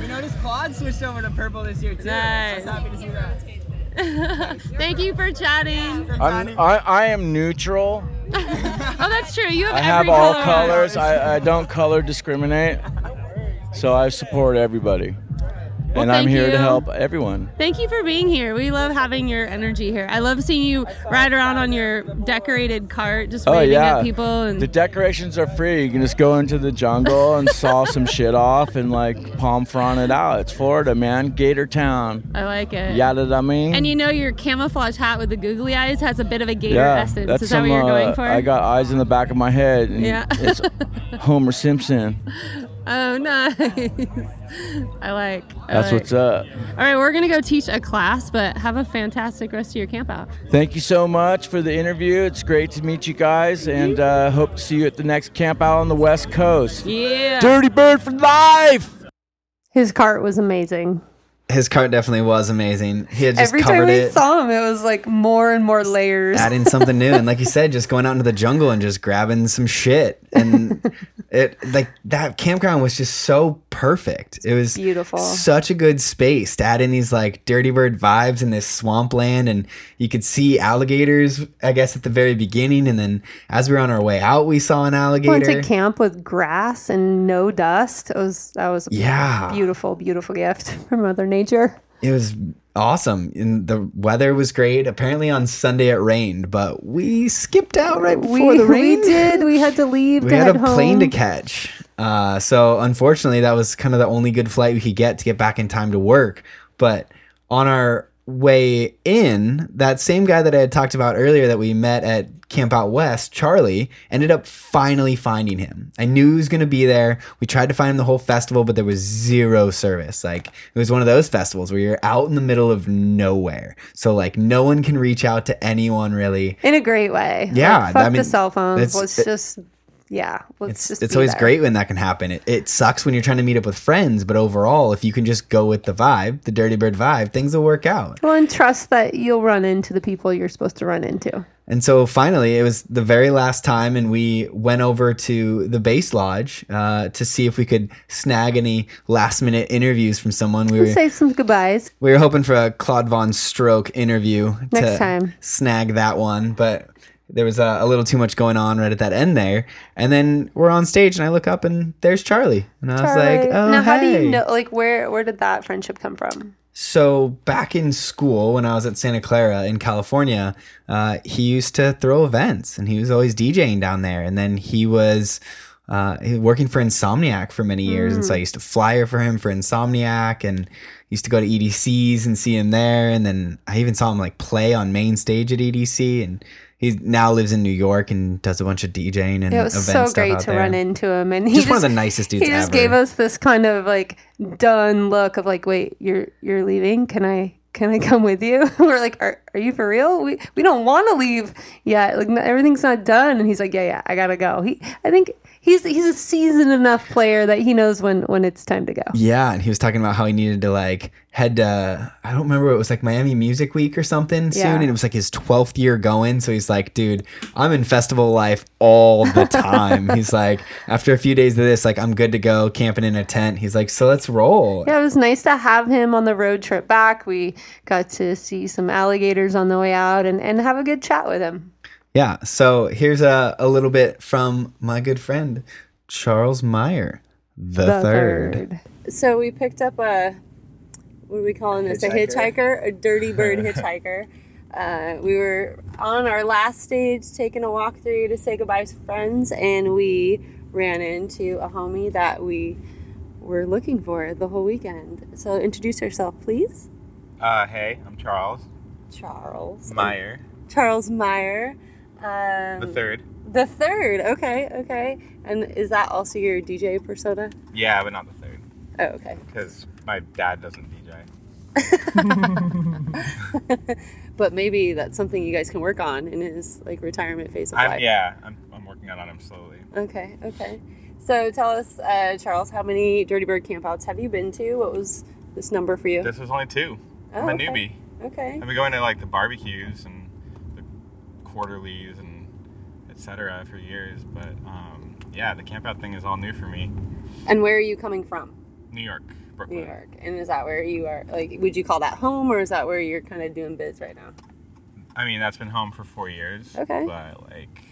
We noticed Claude switched over to purple this year too. Nice. So I was happy to see that. Thank you for chatting. I'm, I, I am neutral. oh, that's true. You have I have every all color. colors. I, I don't color discriminate. So I support everybody. Well, and I'm here you. to help everyone. Thank you for being here. We love having your energy here. I love seeing you ride around on your decorated cart, just Oh waving yeah. at people. And the decorations are free. You can just go into the jungle and saw some shit off and like palm frond it out. It's Florida, man. Gator Town. I like it. Yada da mean. And you know your camouflage hat with the googly eyes has a bit of a gator yeah, essence. that's Is that some. what you're uh, going for? I got eyes in the back of my head. Yeah. it's Homer Simpson. Oh, nice. I like. I That's like. what's up. All right, we're gonna go teach a class, but have a fantastic rest of your camp out. Thank you so much for the interview. It's great to meet you guys, and uh, hope to see you at the next camp out on the West Coast. Yeah. Dirty Bird for life. His cart was amazing. His cart definitely was amazing. He had just Every time covered we it, saw him, it was like more and more layers. adding something new, and like you said, just going out into the jungle and just grabbing some shit. And it like that campground was just so perfect. It was Beautiful. such a good space to add in these like dirty bird vibes in this swampland, and you could see alligators. I guess at the very beginning, and then as we were on our way out, we saw an alligator. Went to camp with grass and no dust. It was that was a Yeah. beautiful, beautiful gift from Mother Nature. It was awesome. And the weather was great. Apparently on Sunday it rained, but we skipped out right before We, the rain. we did. We had to leave. We to had a plane to catch. Uh, so unfortunately that was kind of the only good flight we could get to get back in time to work. But on our way in, that same guy that I had talked about earlier that we met at Camp Out West, Charlie, ended up finally finding him. I knew he was going to be there. We tried to find him the whole festival, but there was zero service. Like it was one of those festivals where you're out in the middle of nowhere. So like no one can reach out to anyone really. in a great way. Yeah, Like, fuck I the cell phones. it's- Let's it- just yeah. It's, it's always there. great when that can happen. It, it sucks when you're trying to meet up with friends, but overall, if you can just go with the vibe, the Dirty Bird vibe, things will work out. Well, and trust that you'll run into the people you're supposed to run into. And so finally, it was the very last time, and we went over to the base lodge uh, to see if we could snag any last minute interviews from someone. We were Say some goodbyes. we were hoping for a Claude Von Stroke interview Next to time. snag that one, but there was a, a little too much going on right at that end there. And then we're on stage, and I look up, and there's Charlie, and I was like, Charlie. "Oh, now, how do you know? Like, where where did that friendship come from? So back in school, when I was at Santa Clara in California, uh, he used to throw events, and he was always DJing down there. And then he was uh, working for Insomniac for many years, and so I Mm. used to flyer for him for Insomniac, and used to go to EDCs and see him there. And then I even saw him like play on main stage at EDC, and he now lives in New York and does a bunch of DJing and it was so great to there. run into him, and he's Just one of the nicest dudes He just ever. gave us this kind of like done look of like, wait, you're you're leaving? Can I can I come with you? We're like, are, are you for real? We we don't want to leave yet. Like everything's not done. And he's like, yeah, yeah, I gotta go. He, I think he's he's a seasoned enough player that he knows when when it's time to go. Yeah, and he was talking about how he needed to like head to I don't remember it was like Miami Music Week or something soon, Yeah. and it was like his twelfth year going. So he's like, dude, I'm in festival life all the time. he's like, after a few days of this, like I'm good to go camping in a tent. He's like, so let's roll. Yeah, it was nice to have him on the road trip back. We got to see some alligators on the way out and, and have a good chat with him. Yeah. So here's a, a little bit from my good friend Charles Meyer, the, third. So we picked up a what are we calling this? A Hitchhiker. hitchhiker, a dirty bird hitchhiker. Uh, we were on our last stage taking a walk through to say goodbye to friends, and we ran into a homie that we were looking for the whole weekend. So introduce yourself, please. Uh, hey, I'm Charles Charles. Meyer, Charles Meyer. Um, the third. The third. Okay, okay. And is that also your DJ persona? Yeah, but not the third. Oh, okay. Because my dad doesn't DJ. but maybe that's something you guys can work on in his like retirement phase of I'm, life. yeah, I'm, I'm working on him slowly. Okay, okay. So tell us, uh, Charles, how many Dirty Bird campouts have you been to? What was this number for you? This was only two. I'm Oh, a okay. newbie. Okay. I've been going to like the barbecues and quarterlies and etc. for years, but um, yeah, the campout thing is all new for me. And where are you coming from? New York, Brooklyn. New York. And is that where you are? Like, would you call that home, or is that where you're kind of doing biz right now? I mean, that's been home for four years. Okay. But like,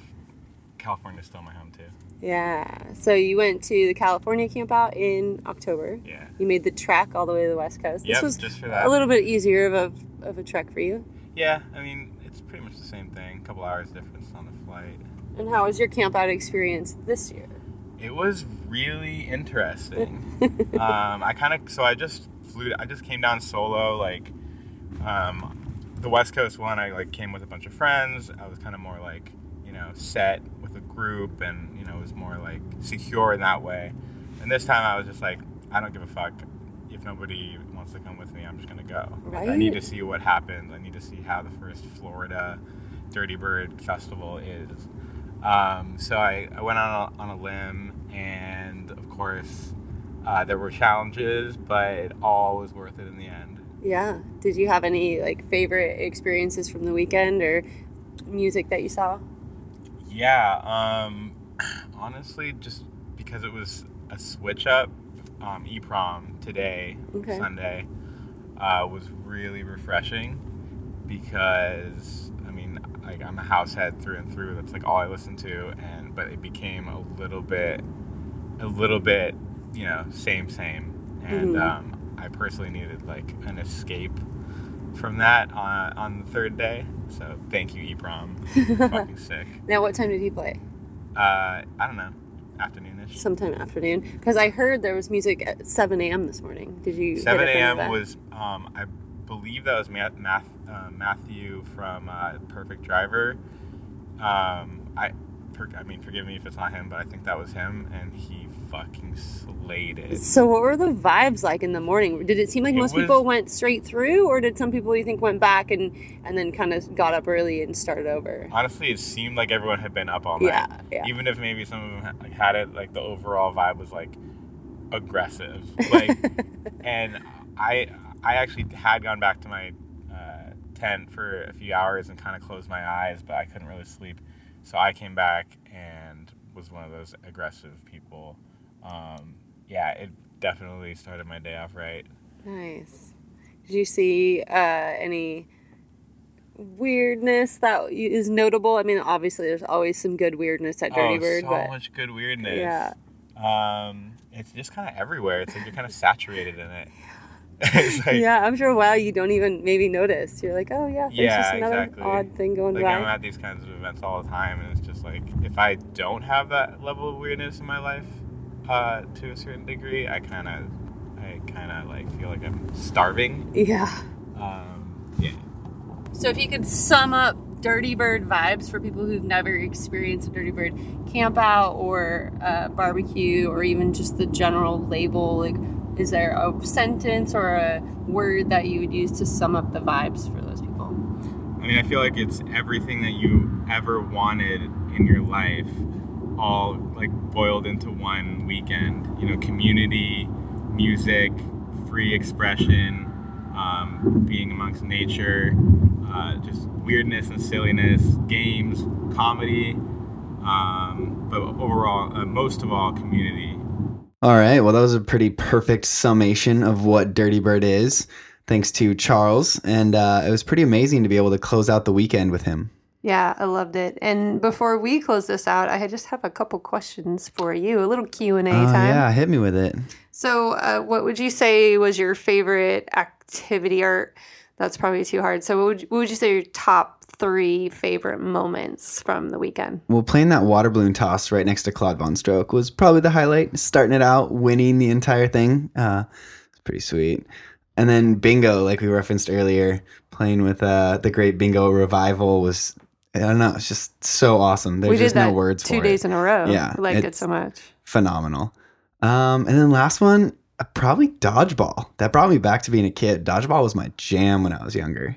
California's still my home too. Yeah. So you went to the California campout in October. Yeah. You made the trek all the way to the West Coast. Yep, this was just for that. a little bit easier of a of a trek for you. Yeah, I mean, it's pretty much the same thing. A couple hours difference on the flight. And how was your campout experience this year? It was really interesting. um, I kind of so I just flew. I just came down solo. Like um, the West Coast one, I like came with a bunch of friends. I was kind of more like you know set with a group, and you know it was more like secure in that way. And this time I was just like, I don't give a fuck if nobody wants to come with me. I'm just gonna go. Like, I need to see what happens. I need to see how the first Florida Dirty Bird Festival is. Um, so I, I went on a, on a limb, and of course, uh, there were challenges, but it all was worth it in the end. Yeah. Did you have any like favorite experiences from the weekend or music that you saw? Yeah, um, honestly, just because it was a switch up, um, EPROM today, Okay. Sunday, uh, was really refreshing because I mean, like I'm a house head through and through. That's like all I listen to, and but it became a little bit, a little bit, you know, same same, and Mhm. um, I personally needed like an escape from that on, on the third day. So thank you, EPROM. Fucking sick. Now, what time did he play? Uh, I don't know, afternoonish. Sometime afternoon. Because I heard there was music at 7 a.m. this morning. Did you? Seven up any of a.m. was, um, I believe that was Math, Math, uh, Matthew from uh, Perfect Driver. Um, I, per, I mean, forgive me if it's not him, but I think that was him, and he fucking slayed it. So, what were the vibes like in the morning? Did it seem like It most was- people went straight through, or did some people you think went back and and then kind of got up early and started over? Honestly, it seemed like everyone had been up all night. Yeah, yeah. Even if maybe some of them had, like, had it, like the overall vibe was like aggressive. Like, and I, I actually had gone back to my uh, tent for a few hours and kind of closed my eyes, but I couldn't really sleep. So I came back and was one of those aggressive people. Um, yeah, it definitely started my day off right. Nice. Did you see uh, any weirdness that is notable? I mean, obviously, there's always some good weirdness at Dirty oh, Bird, so but much good weirdness. Yeah. Um, it's just kind of everywhere. It's like you're kind of saturated in it. it's like, yeah, I'm sure. Wow, you don't even maybe notice. You're like, oh yeah, there's yeah, just another exactly. odd thing going like by. I'm at these kinds of events all the time, and it's just like if I don't have that level of weirdness in my life, uh, to a certain degree, I kind of, I kind of like feel like I'm starving. Yeah. Um, yeah. So if you could sum up Dirty Bird vibes for people who've never experienced a Dirty Bird camp out or uh, barbecue or even just the general label, like is there a sentence or a word that you would use to sum up the vibes for those people? I mean, I feel like it's everything that you ever wanted in your life, all like boiled into one weekend. You know, community, music, free expression, um, being amongst nature, uh, just weirdness and silliness, games, comedy, um, but overall, uh, most of all, community. All right. Well, that was a pretty perfect summation of what Dirty Bird is. Thanks to Charles. And uh, it was pretty amazing to be able to close out the weekend with him. Yeah, I loved it. And before we close this out, I just have a couple questions for you. A little Q and A Oh, time. yeah. Hit me with it. So, uh, what would you say was your favorite activity? Or that's probably too hard. So, what would, what would you say your top three favorite moments from the weekend. Well, playing that water balloon toss right next to Claude Von Stroke was probably the highlight. Starting it out, winning the entire thing, uh, it's pretty sweet. And then bingo, like we referenced earlier, playing with uh, the Great Bingo Revival was, I don't know, it's just so awesome. There's we did just that no words two for days it. in a row. Yeah, we liked it so much. phenomenal. Um, and then last one, uh, probably dodgeball. That brought me back to being a kid. Dodgeball was my jam when I was younger.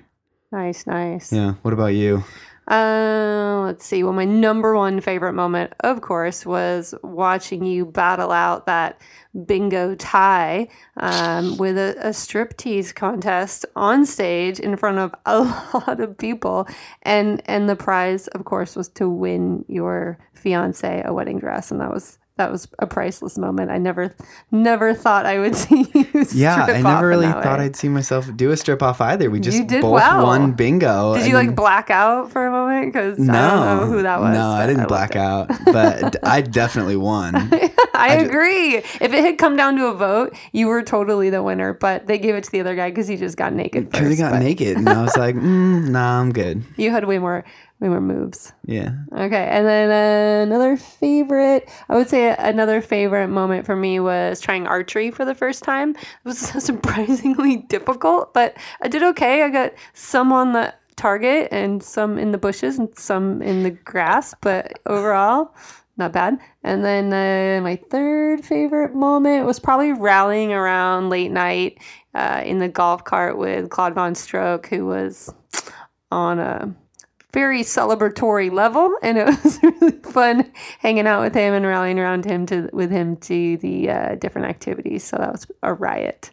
Nice, nice. Yeah. What about you? Uh, let's see. Well, my number one favorite moment, of course, was watching you battle out that bingo tie um, with a, a striptease contest on stage in front of a lot of people, and and the prize, of course, was to win your fiance a wedding dress, and that was that was a priceless moment. I never never thought I would see you. Yeah, I never really thought way. I'd see myself do a strip off either. We just both well. won bingo. Did you like black out for a moment? Because No, I don't know who that was. No, I didn't loved black out, but I definitely won. I, I agree. If it had come down to a vote, you were totally the winner, but they gave it to the other guy because he just got naked. Because he got but naked, and I was like, mm, "Nah, I'm good." You had way more, more moves. Yeah. Okay, and then another favorite, I would say another favorite moment for me was trying archery for the first time. It was surprisingly difficult, but I did okay. I got some on the target and some in the bushes and some in the grass, but overall, not bad. And then uh, my third favorite moment was probably rallying around late night uh, in the golf cart with Claude Von Stroke, who was on a very celebratory level, and it was really fun hanging out with him and rallying around him to with him to the uh, different activities. So that was a riot.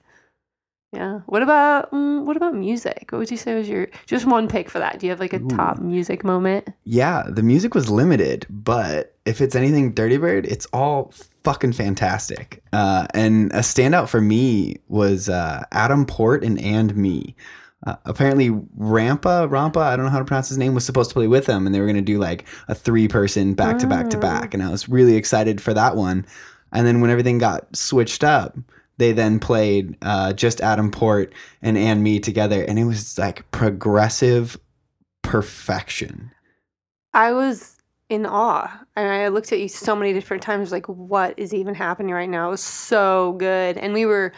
Yeah. What about mm, what about music? What would you say was your just one pick for that? Do you have like a top music moment? Yeah, the music was limited, but if it's anything Dirty Bird, it's all fucking fantastic. Uh, and a standout for me was uh, Adam Port and And Me. Uh, apparently, Rampa, Rampa, I don't know how to pronounce his name, was supposed to play with them, and they were going to do like a three person back to back to back. And I was really excited for that one. And then when everything got switched up, they then played uh, just Adam Port and And Me together, and it was like progressive perfection. I was in awe. And I looked at you so many different times, like, what is even happening right now? It was so good. And we were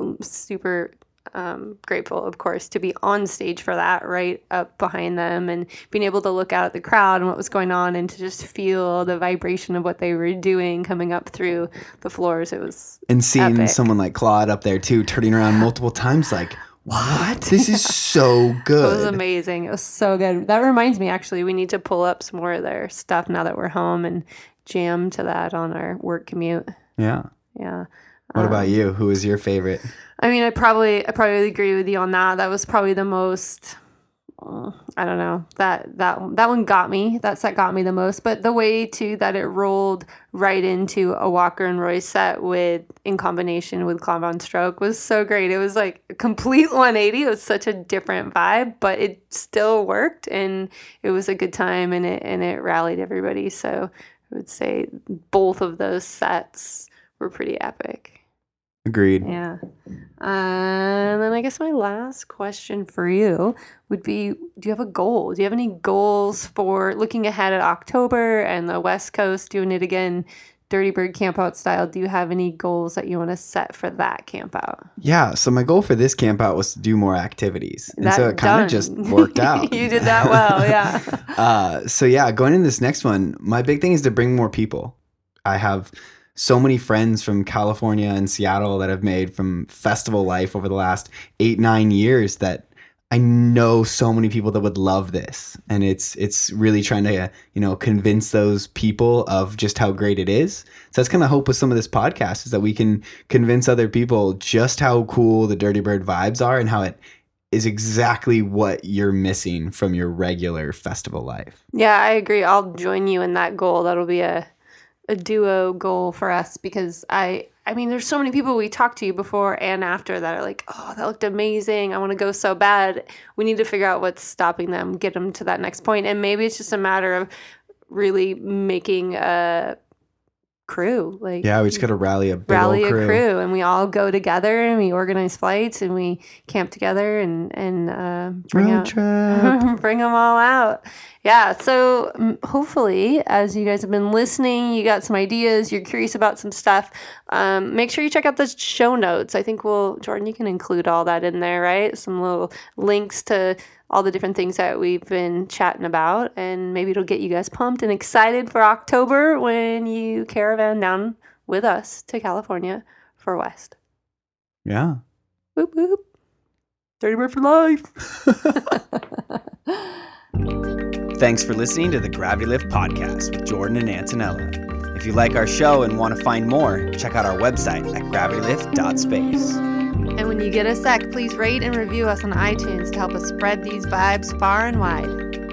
mm, super um, grateful, of course, to be on stage for that, right up behind them, and being able to look out at the crowd and what was going on, and to just feel the vibration of what they were doing coming up through the floors. It was and seeing epic. someone like Claude up there too, turning around multiple times, like, what? This is so good. It was amazing. It was so good. That reminds me, actually, we need to pull up some more of their stuff now that we're home and jam to that on our work commute. Yeah. Yeah. What about Um, you? Who is your favorite? I mean, I probably, I probably agree with you on that. That was probably the most. uh, I don't know that that that one got me. That set got me the most. But the way too that it rolled right into a Walker and Royce set with in combination with Claude Von Stroke was so great. It was like a complete 180. It was such a different vibe, but it still worked and it was a good time and it and it rallied everybody. So I would say both of those sets were pretty epic. Agreed. Yeah. Uh, and then I guess my last question for you would be Do you have a goal? Do you have any goals for looking ahead at October and the West Coast doing it again, Dirty Bird Campout style? Do you have any goals that you want to set for that campout? Yeah. So my goal for this campout was to do more activities, and so it kind of just worked out. you did that well, yeah. uh, so yeah, going in this next one, my big thing is to bring more people. I have so many friends from California and Seattle that I've made from festival life over the last eight nine years that I know so many people that would love this, and it's it's really trying to you know convince those people of just how great it is. So that's kind of hope with some of this podcast is that we can convince other people just how cool the Dirty Bird vibes are and how it is exactly what you're missing from your regular festival life. Yeah, I agree. I'll join you in that goal. That'll be a a duo goal for us because I I mean there's so many people we talked to before and after that are like, "Oh, that looked amazing. I want to go so bad." We need to figure out what's stopping them, get them to that next point. And maybe it's just a matter of really making a crew. Like Yeah, we just got to rally a big rally old a crew. crew and we all go together and we organize flights and we camp together and and uh, bring out trip. bring them all out yeah so mm, hopefully as you guys have been listening you got some ideas you're curious about some stuff um, make sure you check out the show notes i think we'll jordan you can include all that in there right some little links to all the different things that we've been chatting about and maybe it'll get you guys pumped and excited for october when you caravan down with us to california for west Yeah. Whoop whoop. Dirty Bird for life. Thanks for listening to the Gravity Lift podcast with Jordan and Antonella. If you like our show and want to find more, check out our website at gravitylift.space. And when you get a sec, please rate and review us on iTunes to help us spread these vibes far and wide.